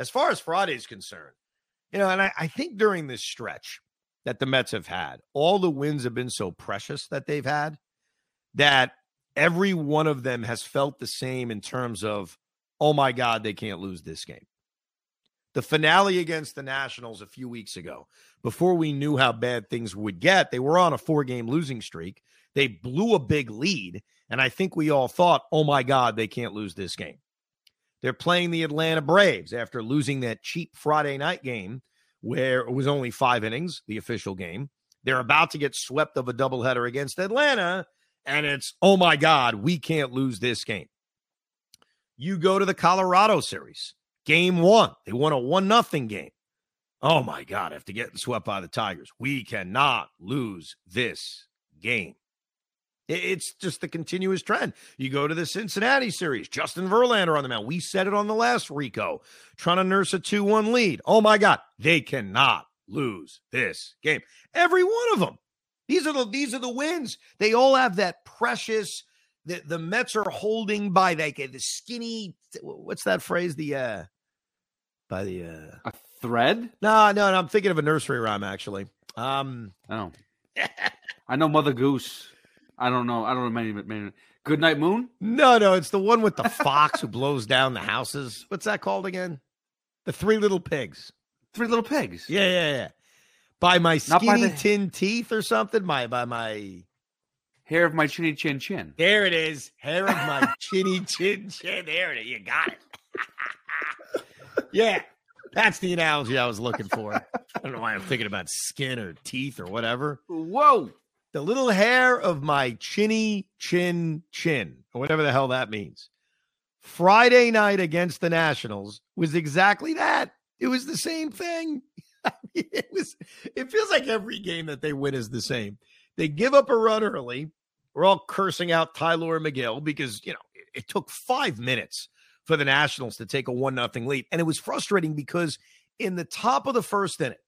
As far as Friday is concerned, you know, and I, I think during this stretch that the Mets have had, all the wins have been so precious that they've had that every one of them has felt the same in terms of, oh my God, they can't lose this game. The finale against the Nationals a few weeks ago, before we knew how bad things would get, they were on a four game losing streak. They blew a big lead. And I think we all thought, oh my God, they can't lose this game. They're playing the Atlanta Braves after losing that cheap Friday night game where it was only five innings, the official game. They're about to get swept of a doubleheader against Atlanta. And it's, oh my God, we can't lose this game. You go to the Colorado series, game one. They won a one nothing game. Oh my God, after getting swept by the Tigers, we cannot lose this game. It's just the continuous trend. You go to the Cincinnati series, Justin Verlander on the mound. We said it on the last Rico, trying to nurse a 2 1 lead. Oh my God, they cannot lose this game. Every one of them. These are the these are the wins. They all have that precious the, the Mets are holding by like the skinny what's that phrase? The uh by the uh a thread? No, no, no I'm thinking of a nursery rhyme actually. Um Oh. I know Mother Goose. I don't know. I don't know many. many. Good Night Moon? No, no, it's the one with the fox who blows down the houses. What's that called again? The Three Little Pigs. Three Little Pigs. Yeah, yeah, yeah. By my skinny by the... tin teeth or something. My by my hair of my chinny chin chin. There it is. Hair of my chinny chin chin. There it is. You got it. yeah. That's the analogy I was looking for. I don't know why I'm thinking about skin or teeth or whatever. Whoa the little hair of my chinny chin chin, or whatever the hell that means. Friday night against the Nationals was exactly that. It was the same thing. it was it feels like every game that they win is the same. They give up a run early. We're all cursing out Tylor Megill because, you know, it, it took 5 minutes for the Nationals to take a 1 nothing lead. And it was frustrating because in the top of the first inning,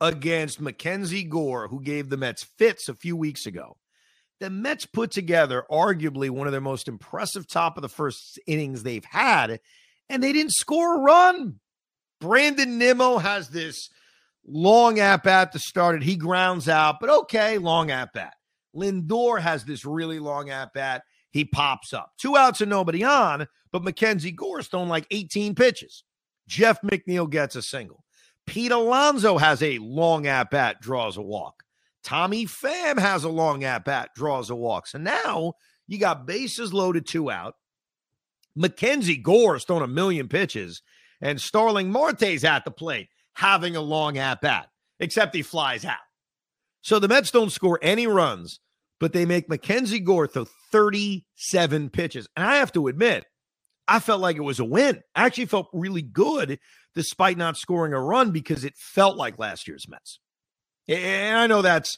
against Mackenzie Gore, who gave the Mets fits a few weeks ago. The Mets put together arguably one of their most impressive top of the first innings they've had, and they didn't score a run. Brandon Nimmo has this long at bat to start it. He grounds out, but okay, long at bat. Lindor has this really long at bat. He pops up. Two outs and nobody on, but Mackenzie Gore's thrown like 18 pitches. Jeff McNeil gets a single. Pete Alonso has a long at bat, draws a walk. Tommy Pham has a long at bat, draws a walk. So now you got bases loaded, two out. Mackenzie Gore's thrown a million pitches, and Starling Marte's at the plate having a long at bat, except he flies out. So the Mets don't score any runs, but they make Mackenzie Gore throw 37 pitches. And I have to admit, I felt like it was a win. I actually felt really good despite not scoring a run because it felt like last year's Mets. And I know that's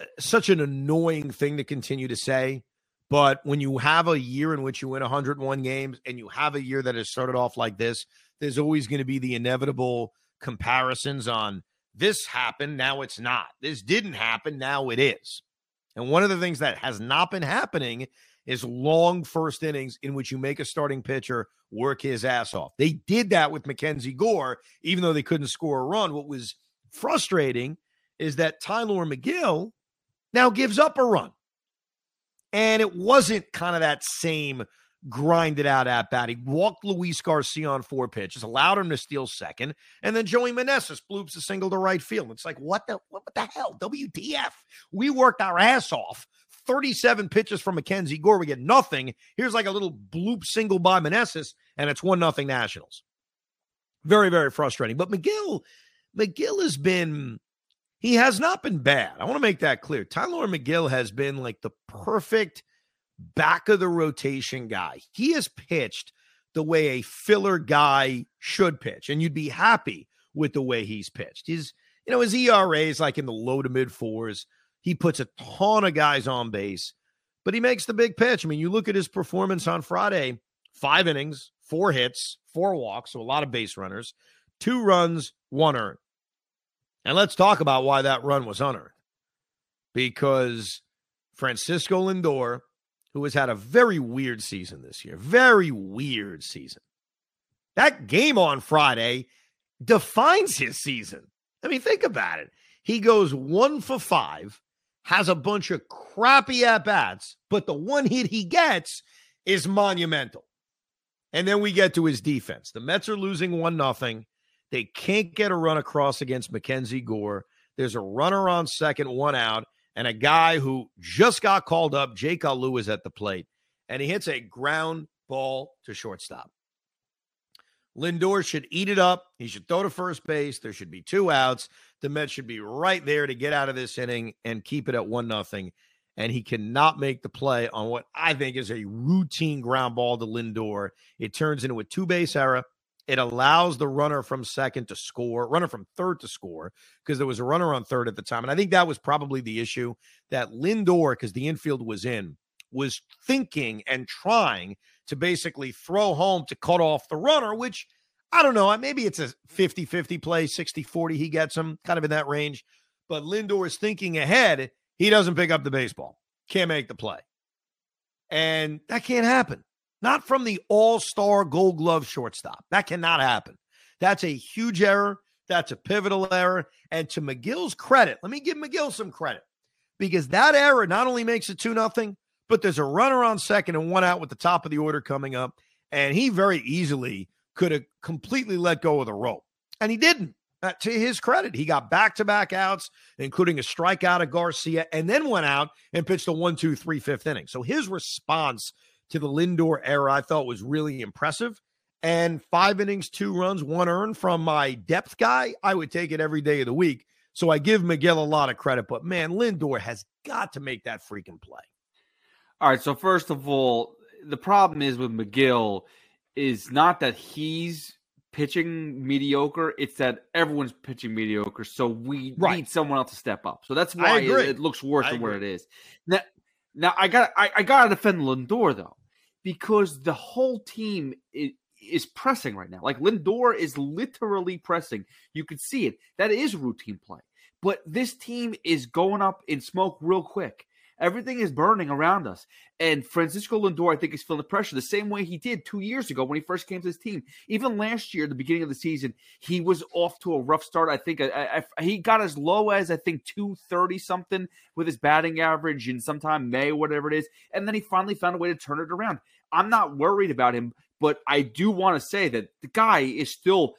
uh, such an annoying thing to continue to say, but when you have a year in which you win 101 games and you have a year that has started off like this, there's always going to be the inevitable comparisons on this happened, now it's not. This didn't happen, now it is. And one of the things that has not been happening is long first innings in which you make a starting pitcher work his ass off. They did that with Mackenzie Gore, even though they couldn't score a run. What was frustrating is that Tylor Megill now gives up a run. And it wasn't kind of that same grinded out at bat. He walked Luis Garcia on four pitches, allowed him to steal second, and then Joey Meneses bloops a single to right field. It's like, what the what the hell? WTF? We worked our ass off. 37 pitches from Mackenzie Gore. We get nothing. Here's like a little bloop single by Meneses, and it's one nothing Nationals. Very, very frustrating. But Megill, Megill has been he has not been bad. I want to make that clear. Tylor Megill has been like the perfect back of the rotation guy. He has pitched the way a filler guy should pitch, and you'd be happy with the way he's pitched. He's, you know, his ERA is like in the low to mid fours. He puts a ton of guys on base, but he makes the big pitch. I mean, you look at his performance on Friday five innings, four hits, four walks, so a lot of base runners, two runs, one earned. And let's talk about why that run was unearned. Because Francisco Lindor, who has had a very weird season this year, very weird season, that game on Friday defines his season. I mean, think about it. He goes one for five, has a bunch of crappy at bats, but the one hit he gets is monumental. And then we get to his defense. The Mets are losing one nothing. They can't get a run across against Mackenzie Gore. There's a runner on second, one out, and a guy who just got called up, Jake Alu, is at the plate, and he hits a ground ball to shortstop. Lindor should eat it up. He should throw to first base. There should be two outs. The Mets should be right there to get out of this inning and keep it at one nothing. And he cannot make the play on what I think is a routine ground ball to Lindor. It turns into a two base error. It allows the runner from second to score, runner from third to score, because there was a runner on third at the time. And I think that was probably the issue that Lindor, because the infield was in, was thinking and trying to basically throw home to cut off the runner, which I don't know. Maybe it's a 50 50 play, 60 40. He gets him kind of in that range. But Lindor is thinking ahead. He doesn't pick up the baseball, can't make the play. And that can't happen. Not from the all star gold glove shortstop. That cannot happen. That's a huge error. That's a pivotal error. And to Megill's credit, let me give Megill some credit because that error not only makes it 2 nothing, but there's a runner on second and one out with the top of the order coming up. And he very easily could have completely let go of the rope. And he didn't. Uh, to his credit, he got back to back outs, including a strikeout of Garcia, and then went out and pitched a one, two, three, fifth inning. So his response to the Lindor error, I thought was really impressive. And five innings, two runs, one earned from my depth guy, I would take it every day of the week. So I give Megill a lot of credit, but man, Lindor has got to make that freaking play. All right. So first of all, the problem is with Megill is not that he's pitching mediocre; it's that everyone's pitching mediocre. So we right. need someone else to step up. So that's why it, it, looks worse I than agree. where it is. Now, now I got I, I got to defend Lindor though because the whole team is, is pressing right now. Like Lindor is literally pressing. You can see it. That is routine play. But this team is going up in smoke real quick. Everything is burning around us. And Francisco Lindor, I think, is feeling the pressure the same way he did two years ago when he first came to his team. Even last year, the beginning of the season, he was off to a rough start. I think I, I, he got as low as, I think, 230 something with his batting average in sometime May, whatever it is. And then he finally found a way to turn it around. I'm not worried about him, but I do want to say that the guy is still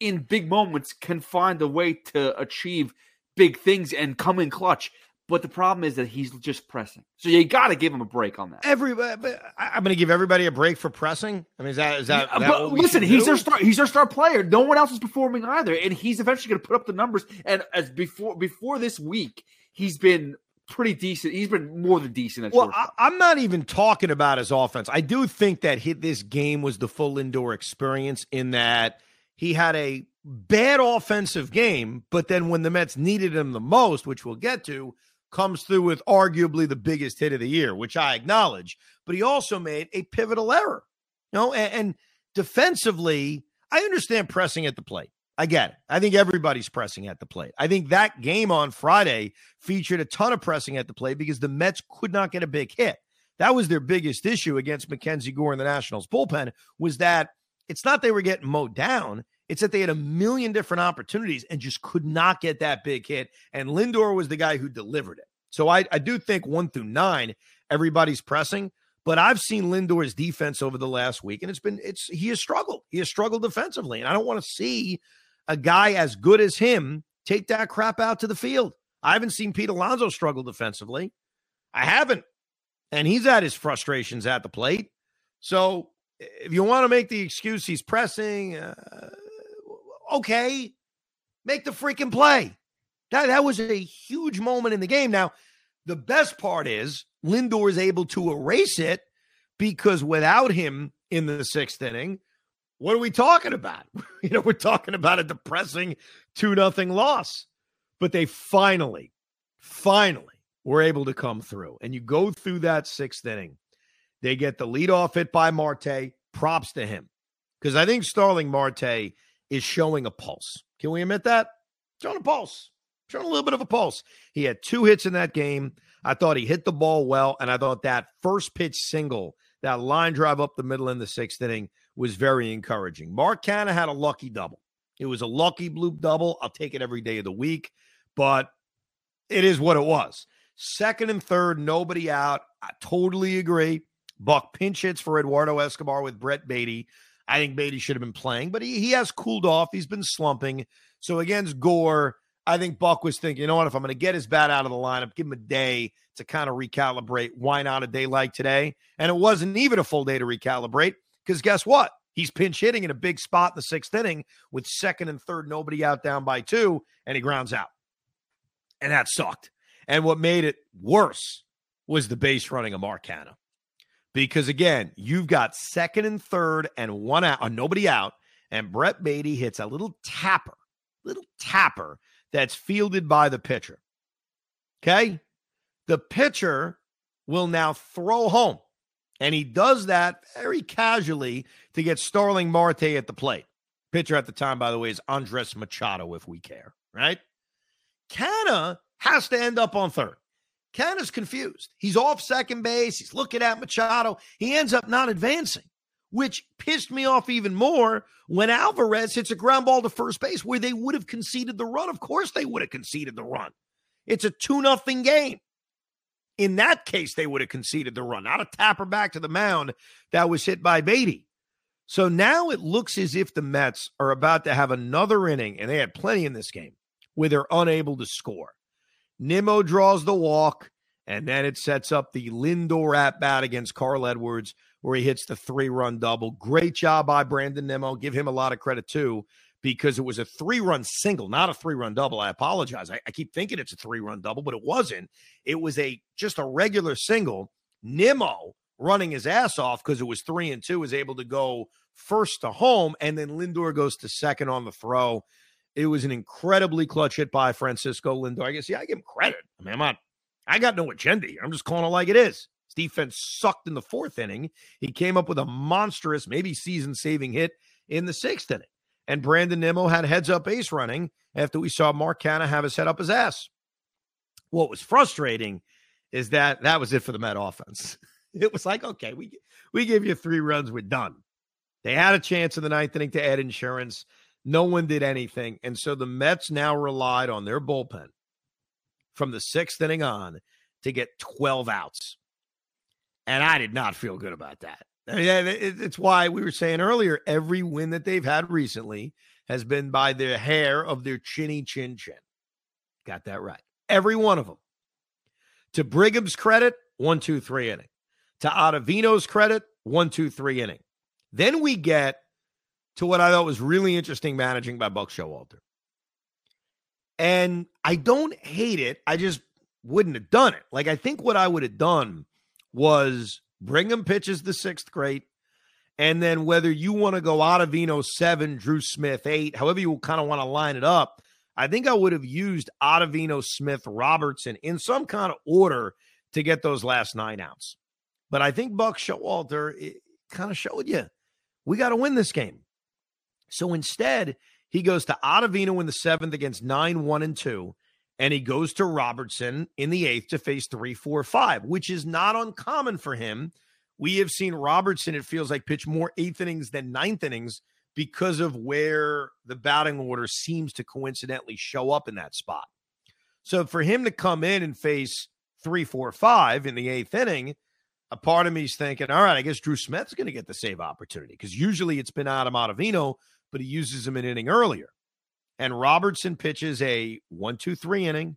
in big moments can find a way to achieve big things and come in clutch. But the problem is that he's just pressing. So you got to give him a break on that. Every, I'm going to give everybody a break for pressing. I mean, is that is that? Yeah, that listen, he's do? their star. He's their star player. No one else is performing either, and he's eventually going to put up the numbers. And as before before this week, he's been pretty decent. He's been more than decent. well, I, am not even talking about his offense. I do think that hit this game was the full Lindor experience in that he had a bad offensive game, but then when the Mets needed him the most, which we'll get to, comes through with arguably the biggest hit of the year, which I acknowledge. But he also made a pivotal error. You know, and, and defensively, I understand pressing at the plate. I get it. I think everybody's pressing at the plate. I think that game on Friday featured a ton of pressing at the plate because the Mets could not get a big hit. That was their biggest issue against Mackenzie Gore in the Nationals bullpen was that it's not they were getting mowed down. It's that they had a million different opportunities and just could not get that big hit. And Lindor was the guy who delivered it. So I, I do think one through nine, everybody's pressing. But I've seen Lindor's defense over the last week, and it's been it's he has struggled. He has struggled defensively, and I don't want to see a guy as good as him take that crap out to the field. I haven't seen Pete Alonso struggle defensively. I haven't. And he's at his frustrations at the plate. So if you want to make the excuse he's pressing, uh, okay, make the freaking play. That, that was a huge moment in the game. Now, the best part is Lindor is able to erase it because without him in the sixth inning, what are we talking about? you know, we're talking about a depressing 2 nothing loss. But they finally, finally were able to come through. And you go through that sixth inning. They get the leadoff hit by Marte. Props to him. Because I think Starling Marte is showing a pulse. Can we admit that? Showing a pulse. Showing a little bit of a pulse. He had two hits in that game. I thought he hit the ball well. And I thought that first pitch single, that line drive up the middle in the sixth inning, was very encouraging. Mark Canha had a lucky double. It was a lucky bloop double. I'll take it every day of the week, but it is what it was. Second and third, nobody out. I totally agree. Buck pinch hits for Eduardo Escobar with Brett Baty. I think Baty should have been playing, but he, he has cooled off. He's been slumping. So against Gore, I think Buck was thinking, you know what, if I'm going to get his bat out of the lineup, give him a day to kind of recalibrate. Why not a day like today? And it wasn't even a full day to recalibrate because guess what? He's pinch hitting in a big spot in the sixth inning with second and third, nobody out down by two, and he grounds out. And that sucked. And what made it worse was the base running of Mark Canha. Because again, you've got second and third and one out, uh, nobody out, and Brett Baty hits a little tapper, little tapper that's fielded by the pitcher. Okay. The pitcher will now throw home. And he does that very casually to get Starling Marte at the plate. Pitcher at the time, by the way, is Andres Machado, if we care, right? Canha has to end up on third. Canha's confused. He's off second base. He's looking at Machado. He ends up not advancing, which pissed me off even more when Alvarez hits a ground ball to first base where they would have conceded the run. Of course, they would have conceded the run. It's a 2 nothing game. In that case, they would have conceded the run, not a tapper back to the mound that was hit by Baty. So now it looks as if the Mets are about to have another inning, and they had plenty in this game, where they're unable to score. Nimmo draws the walk, and then it sets up the Lindor at bat against Carl Edwards, where he hits the three run double. Great job by Brandon Nimmo. Give him a lot of credit too, because it was a three run single, not a three run double. I apologize. I, I keep thinking it's a three run double, but it wasn't. It was a just a regular single. Nimmo running his ass off because it was three and two, is able to go first to home, and then Lindor goes to second on the throw. It was an incredibly clutch hit by Francisco Lindor. I guess, yeah, I give him credit. I mean, I'm not, I got no agenda here. I'm just calling it like it is. His defense sucked in the fourth inning. He came up with a monstrous, maybe season saving hit in the sixth inning. And Brandon Nimmo had heads up base running after we saw Mark Canha have his head up his ass. What was frustrating is that that was it for the Met offense. It was like, okay, we we give you three runs, we're done. They had a chance in the ninth inning to add insurance. No one did anything. And so the Mets now relied on their bullpen from the sixth inning on to get 12 outs. And I did not feel good about that. I mean, it's why we were saying earlier every win that they've had recently has been by the hair of their chinny chin chin. Got that right. Every one of them. To Brigham's credit, one, two, three inning. To Ottavino's credit, one, two, three inning. Then we get to what I thought was really interesting managing by Buck Showalter. And I don't hate it. I just wouldn't have done it. Like I think what I would have done was Brigham pitches the sixth grade. And then whether you want to go Ottavino seven, Drew Smith eight, however you kind of want to line it up, I think I would have used Ottavino, Smith, Robertson in some kind of order to get those last nine outs. But I think Buck Showalter kind of showed you we got to win this game. So instead, he goes to Ottavino in the seventh against nine, one, and two. And he goes to Robertson in the eighth to face three, four, five, which is not uncommon for him. We have seen Robertson, it feels like, pitch more eighth innings than ninth innings because of where the batting order seems to coincidentally show up in that spot. So for him to come in and face three, four, five in the eighth inning, a part of me's thinking, all right, I guess Drew Smith's going to get the save opportunity because usually it's been Adam Ottavino, but he uses him an inning earlier. And Robertson pitches a one, two, three inning.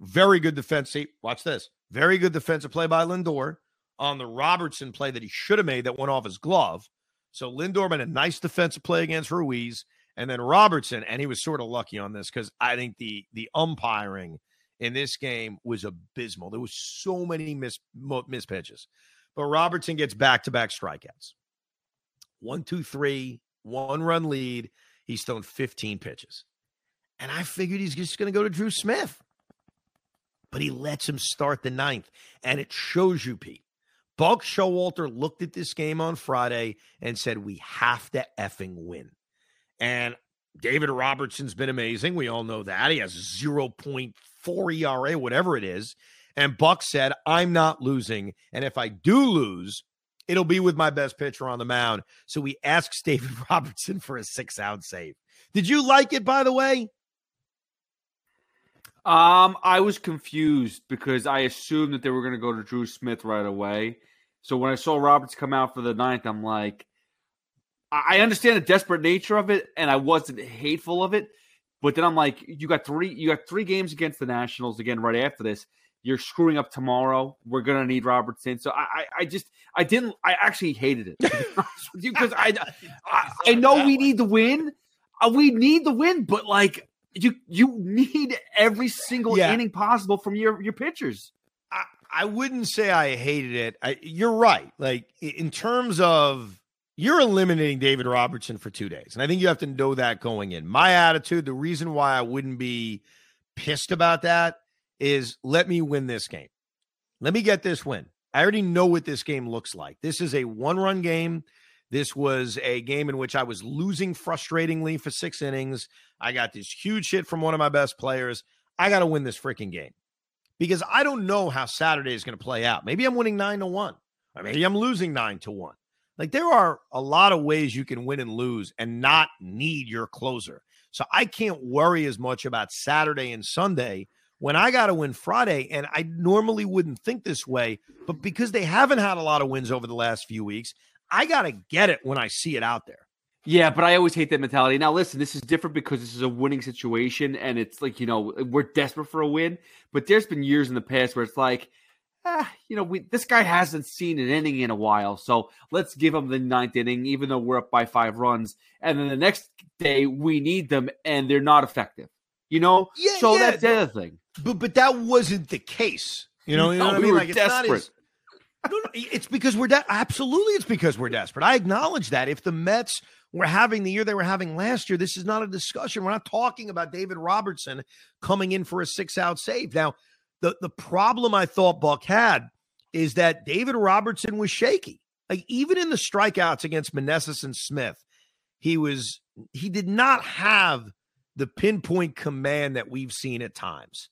Very good defense. See, watch this. Very good defensive play by Lindor on the Robertson play that he should have made that went off his glove. So Lindor made a nice defensive play against Ruiz, and then Robertson, and he was sort of lucky on this because I think the the umpiring in this game was abysmal. There was so many miss miss pitches, but Robertson gets back to back strikeouts. One, two, three, one run lead. He's thrown 15 pitches, and I figured he's just going to go to Drew Smith, but he lets him start the ninth, and it shows you, Pete. Buck Showalter looked at this game on Friday and said, We have to effing win. And David Robertson's been amazing. We all know that. He has 0.4 ERA, whatever it is. And Buck said, I'm not losing. And if I do lose, it'll be with my best pitcher on the mound. So he asks David Robertson for a six out save. Did you like it, by the way? Um, I was confused because I assumed that they were going to go to Drew Smith right away. So when I saw Roberts come out for the ninth, I'm like, I understand the desperate nature of it, and I wasn't hateful of it. But then I'm like, you got three, you got three games against the Nationals again right after this. You're screwing up tomorrow. We're gonna need Robertson. So I, I, I just, I didn't, I actually hated it because I, I, I know we need the win. Uh, we need the win, but like you you need every single yeah. inning possible from your your pitchers. I, I wouldn't say I hated it. I, you're right. Like in terms of you're eliminating David Robertson for two days, and I think you have to know that going in. My attitude, the reason why I wouldn't be pissed about that is let me win this game. Let me get this win. I already know what this game looks like. This is a one run game. This was a game in which I was losing frustratingly for six innings. I got this huge hit from one of my best players. I got to win this freaking game because I don't know how Saturday is going to play out. Maybe I'm winning nine to one, or maybe I'm losing nine to one. Like there are a lot of ways you can win and lose and not need your closer. So I can't worry as much about Saturday and Sunday when I got to win Friday. And I normally wouldn't think this way, but because they haven't had a lot of wins over the last few weeks, I got to get it when I see it out there. Yeah, but I always hate that mentality. Now, listen, this is different because this is a winning situation, and it's like you know we're desperate for a win. But there's been years in the past where it's like, ah, you know, we this guy hasn't seen an inning in a while, so let's give him the ninth inning, even though we're up by five runs. And then the next day we need them, and they're not effective. You know, yeah, so yeah. that's the other thing. But but that wasn't the case. You know, you know no, what we I mean? Like desperate. No, no, it's because we're de- absolutely it's because we're desperate. I acknowledge that. If the Mets were having the year they were having last year, this is not a discussion. We're not talking about David Robertson coming in for a six out save. Now, the the problem I thought Buck had is that David Robertson was shaky. Like even in the strikeouts against Meneses and Smith, he was he did not have the pinpoint command that we've seen at times.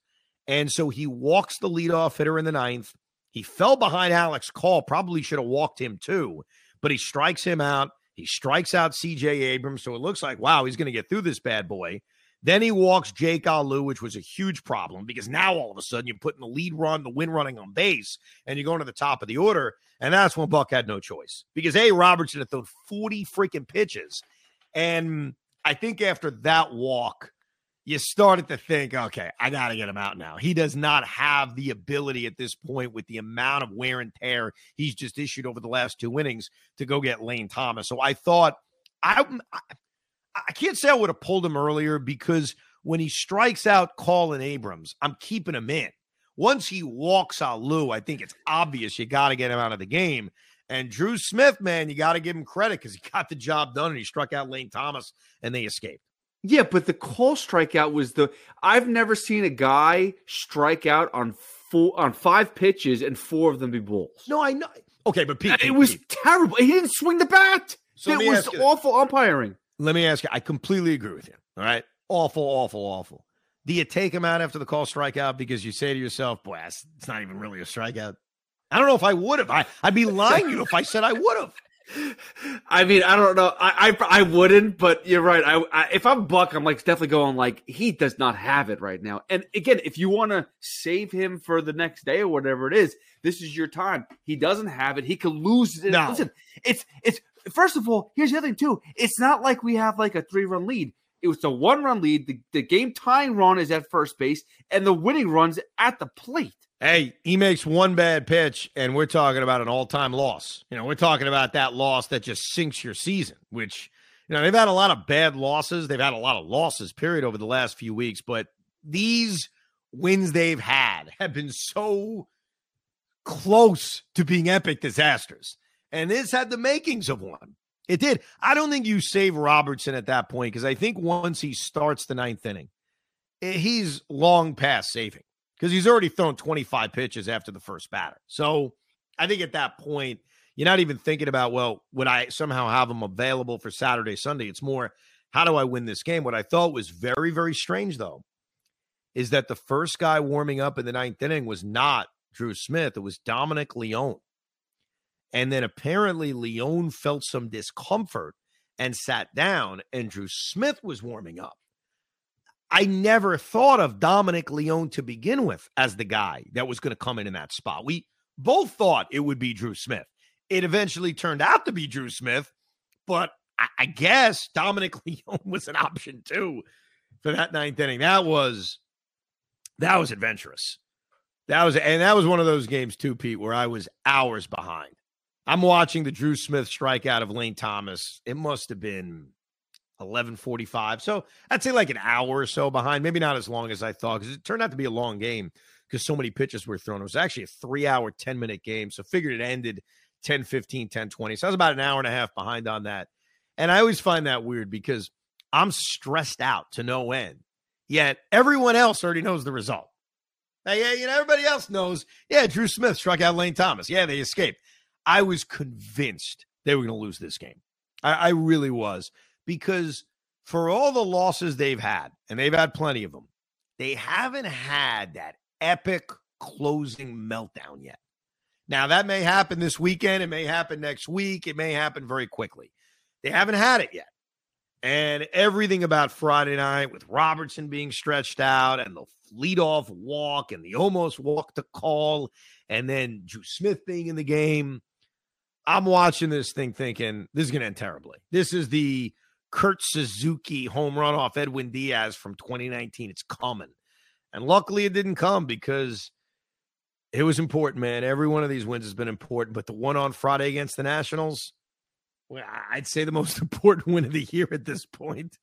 And so he walks the leadoff hitter in the ninth. He fell behind Alex Call, probably should have walked him too, but he strikes him out. He strikes out CJ Abrams. So it looks like, wow, he's going to get through this bad boy. Then he walks Jake Alu, which was a huge problem because now all of a sudden you're putting the lead run, the win running on base, and you're going to the top of the order. And that's when Buck had no choice because A. Robertson had thrown 40 freaking pitches. And I think after that walk, you started to think, okay, I got to get him out now. He does not have the ability at this point with the amount of wear and tear he's just issued over the last two innings to go get Lane Thomas. So I thought I I can't say I would have pulled him earlier because when he strikes out Call and Abrams, I'm keeping him in. Once he walks Alu, I think it's obvious you got to get him out of the game. And Drew Smith, man, you got to give him credit because he got the job done and he struck out Lane Thomas and they escaped. Yeah, but the Call strikeout was the I've never seen a guy strike out on four on five pitches and four of them be balls. No, I know. Okay, but Pete, it Pete, was Pete. terrible. He didn't swing the bat. So it was awful umpiring. Let me ask you. I completely agree with you. All right, awful, awful, awful. Do you take him out after the Call strikeout because you say to yourself, "Boy, it's not even really a strikeout"? I don't know if I would have. I, I'd be lying to you if I said I would have. I mean, I don't know. I, I, I wouldn't, but you're right. I, I, if I'm Buck, I'm like definitely going like he does not have it right now. And again, if you want to save him for the next day or whatever it is, this is your time. He doesn't have it. He could lose it. No. Listen, it's it's first of all, here's the other thing too. It's not like we have like a three run lead. It was a one run lead. The, the game tying run is at first base, and the winning runs at the plate. Hey, he makes one bad pitch, and we're talking about an all time loss. You know, we're talking about that loss that just sinks your season, which, you know, they've had a lot of bad losses. They've had a lot of losses, period, over the last few weeks. But these wins they've had have been so close to being epic disasters. And this had the makings of one. It did. I don't think you save Robertson at that point because I think once he starts the ninth inning, eh, he's long past saving because he's already thrown 25 pitches after the first batter. So I think at that point, you're not even thinking about, well, would I somehow have him available for Saturday, Sunday? It's more, how do I win this game? What I thought was very, very strange, though, is that the first guy warming up in the ninth inning was not Drew Smith, it was Dominic Leone. And then apparently Leone felt some discomfort and sat down, and Drew Smith was warming up. I never thought of Dominic Leone to begin with as the guy that was going to come in in that spot. We both thought it would be Drew Smith. It eventually turned out to be Drew Smith, but I, I guess Dominic Leone was an option too for that ninth inning. That was that was adventurous. That was and that was one of those games too, Pete, where I was hours behind. I'm watching the Drew Smith strikeout of Lane Thomas. It must have been 11:45. So I'd say like an hour or so behind. Maybe not as long as I thought because it turned out to be a long game because so many pitches were thrown. It was actually a three hour, 10 minute game. So figured it ended 10 15, 10 20. So I was about an hour and a half behind on that. And I always find that weird because I'm stressed out to no end. Yet everyone else already knows the result. Now, yeah, you know, everybody else knows. Yeah, Drew Smith struck out Lane Thomas. Yeah, they escaped. I was convinced they were going to lose this game. I, I really was because for all the losses they've had, and they've had plenty of them, they haven't had that epic closing meltdown yet. Now, that may happen this weekend. It may happen next week. It may happen very quickly. They haven't had it yet. And everything about Friday night with Robertson being stretched out and the leadoff walk and the almost walk to Call, and then Drew Smith being in the game. I'm watching this thing thinking this is going to end terribly. This is the Kurt Suzuki home run off Edwin Diaz from 2019. It's coming. And luckily it didn't come because it was important, man. Every one of these wins has been important, but the one on Friday against the Nationals, well, I'd say the most important win of the year at this point.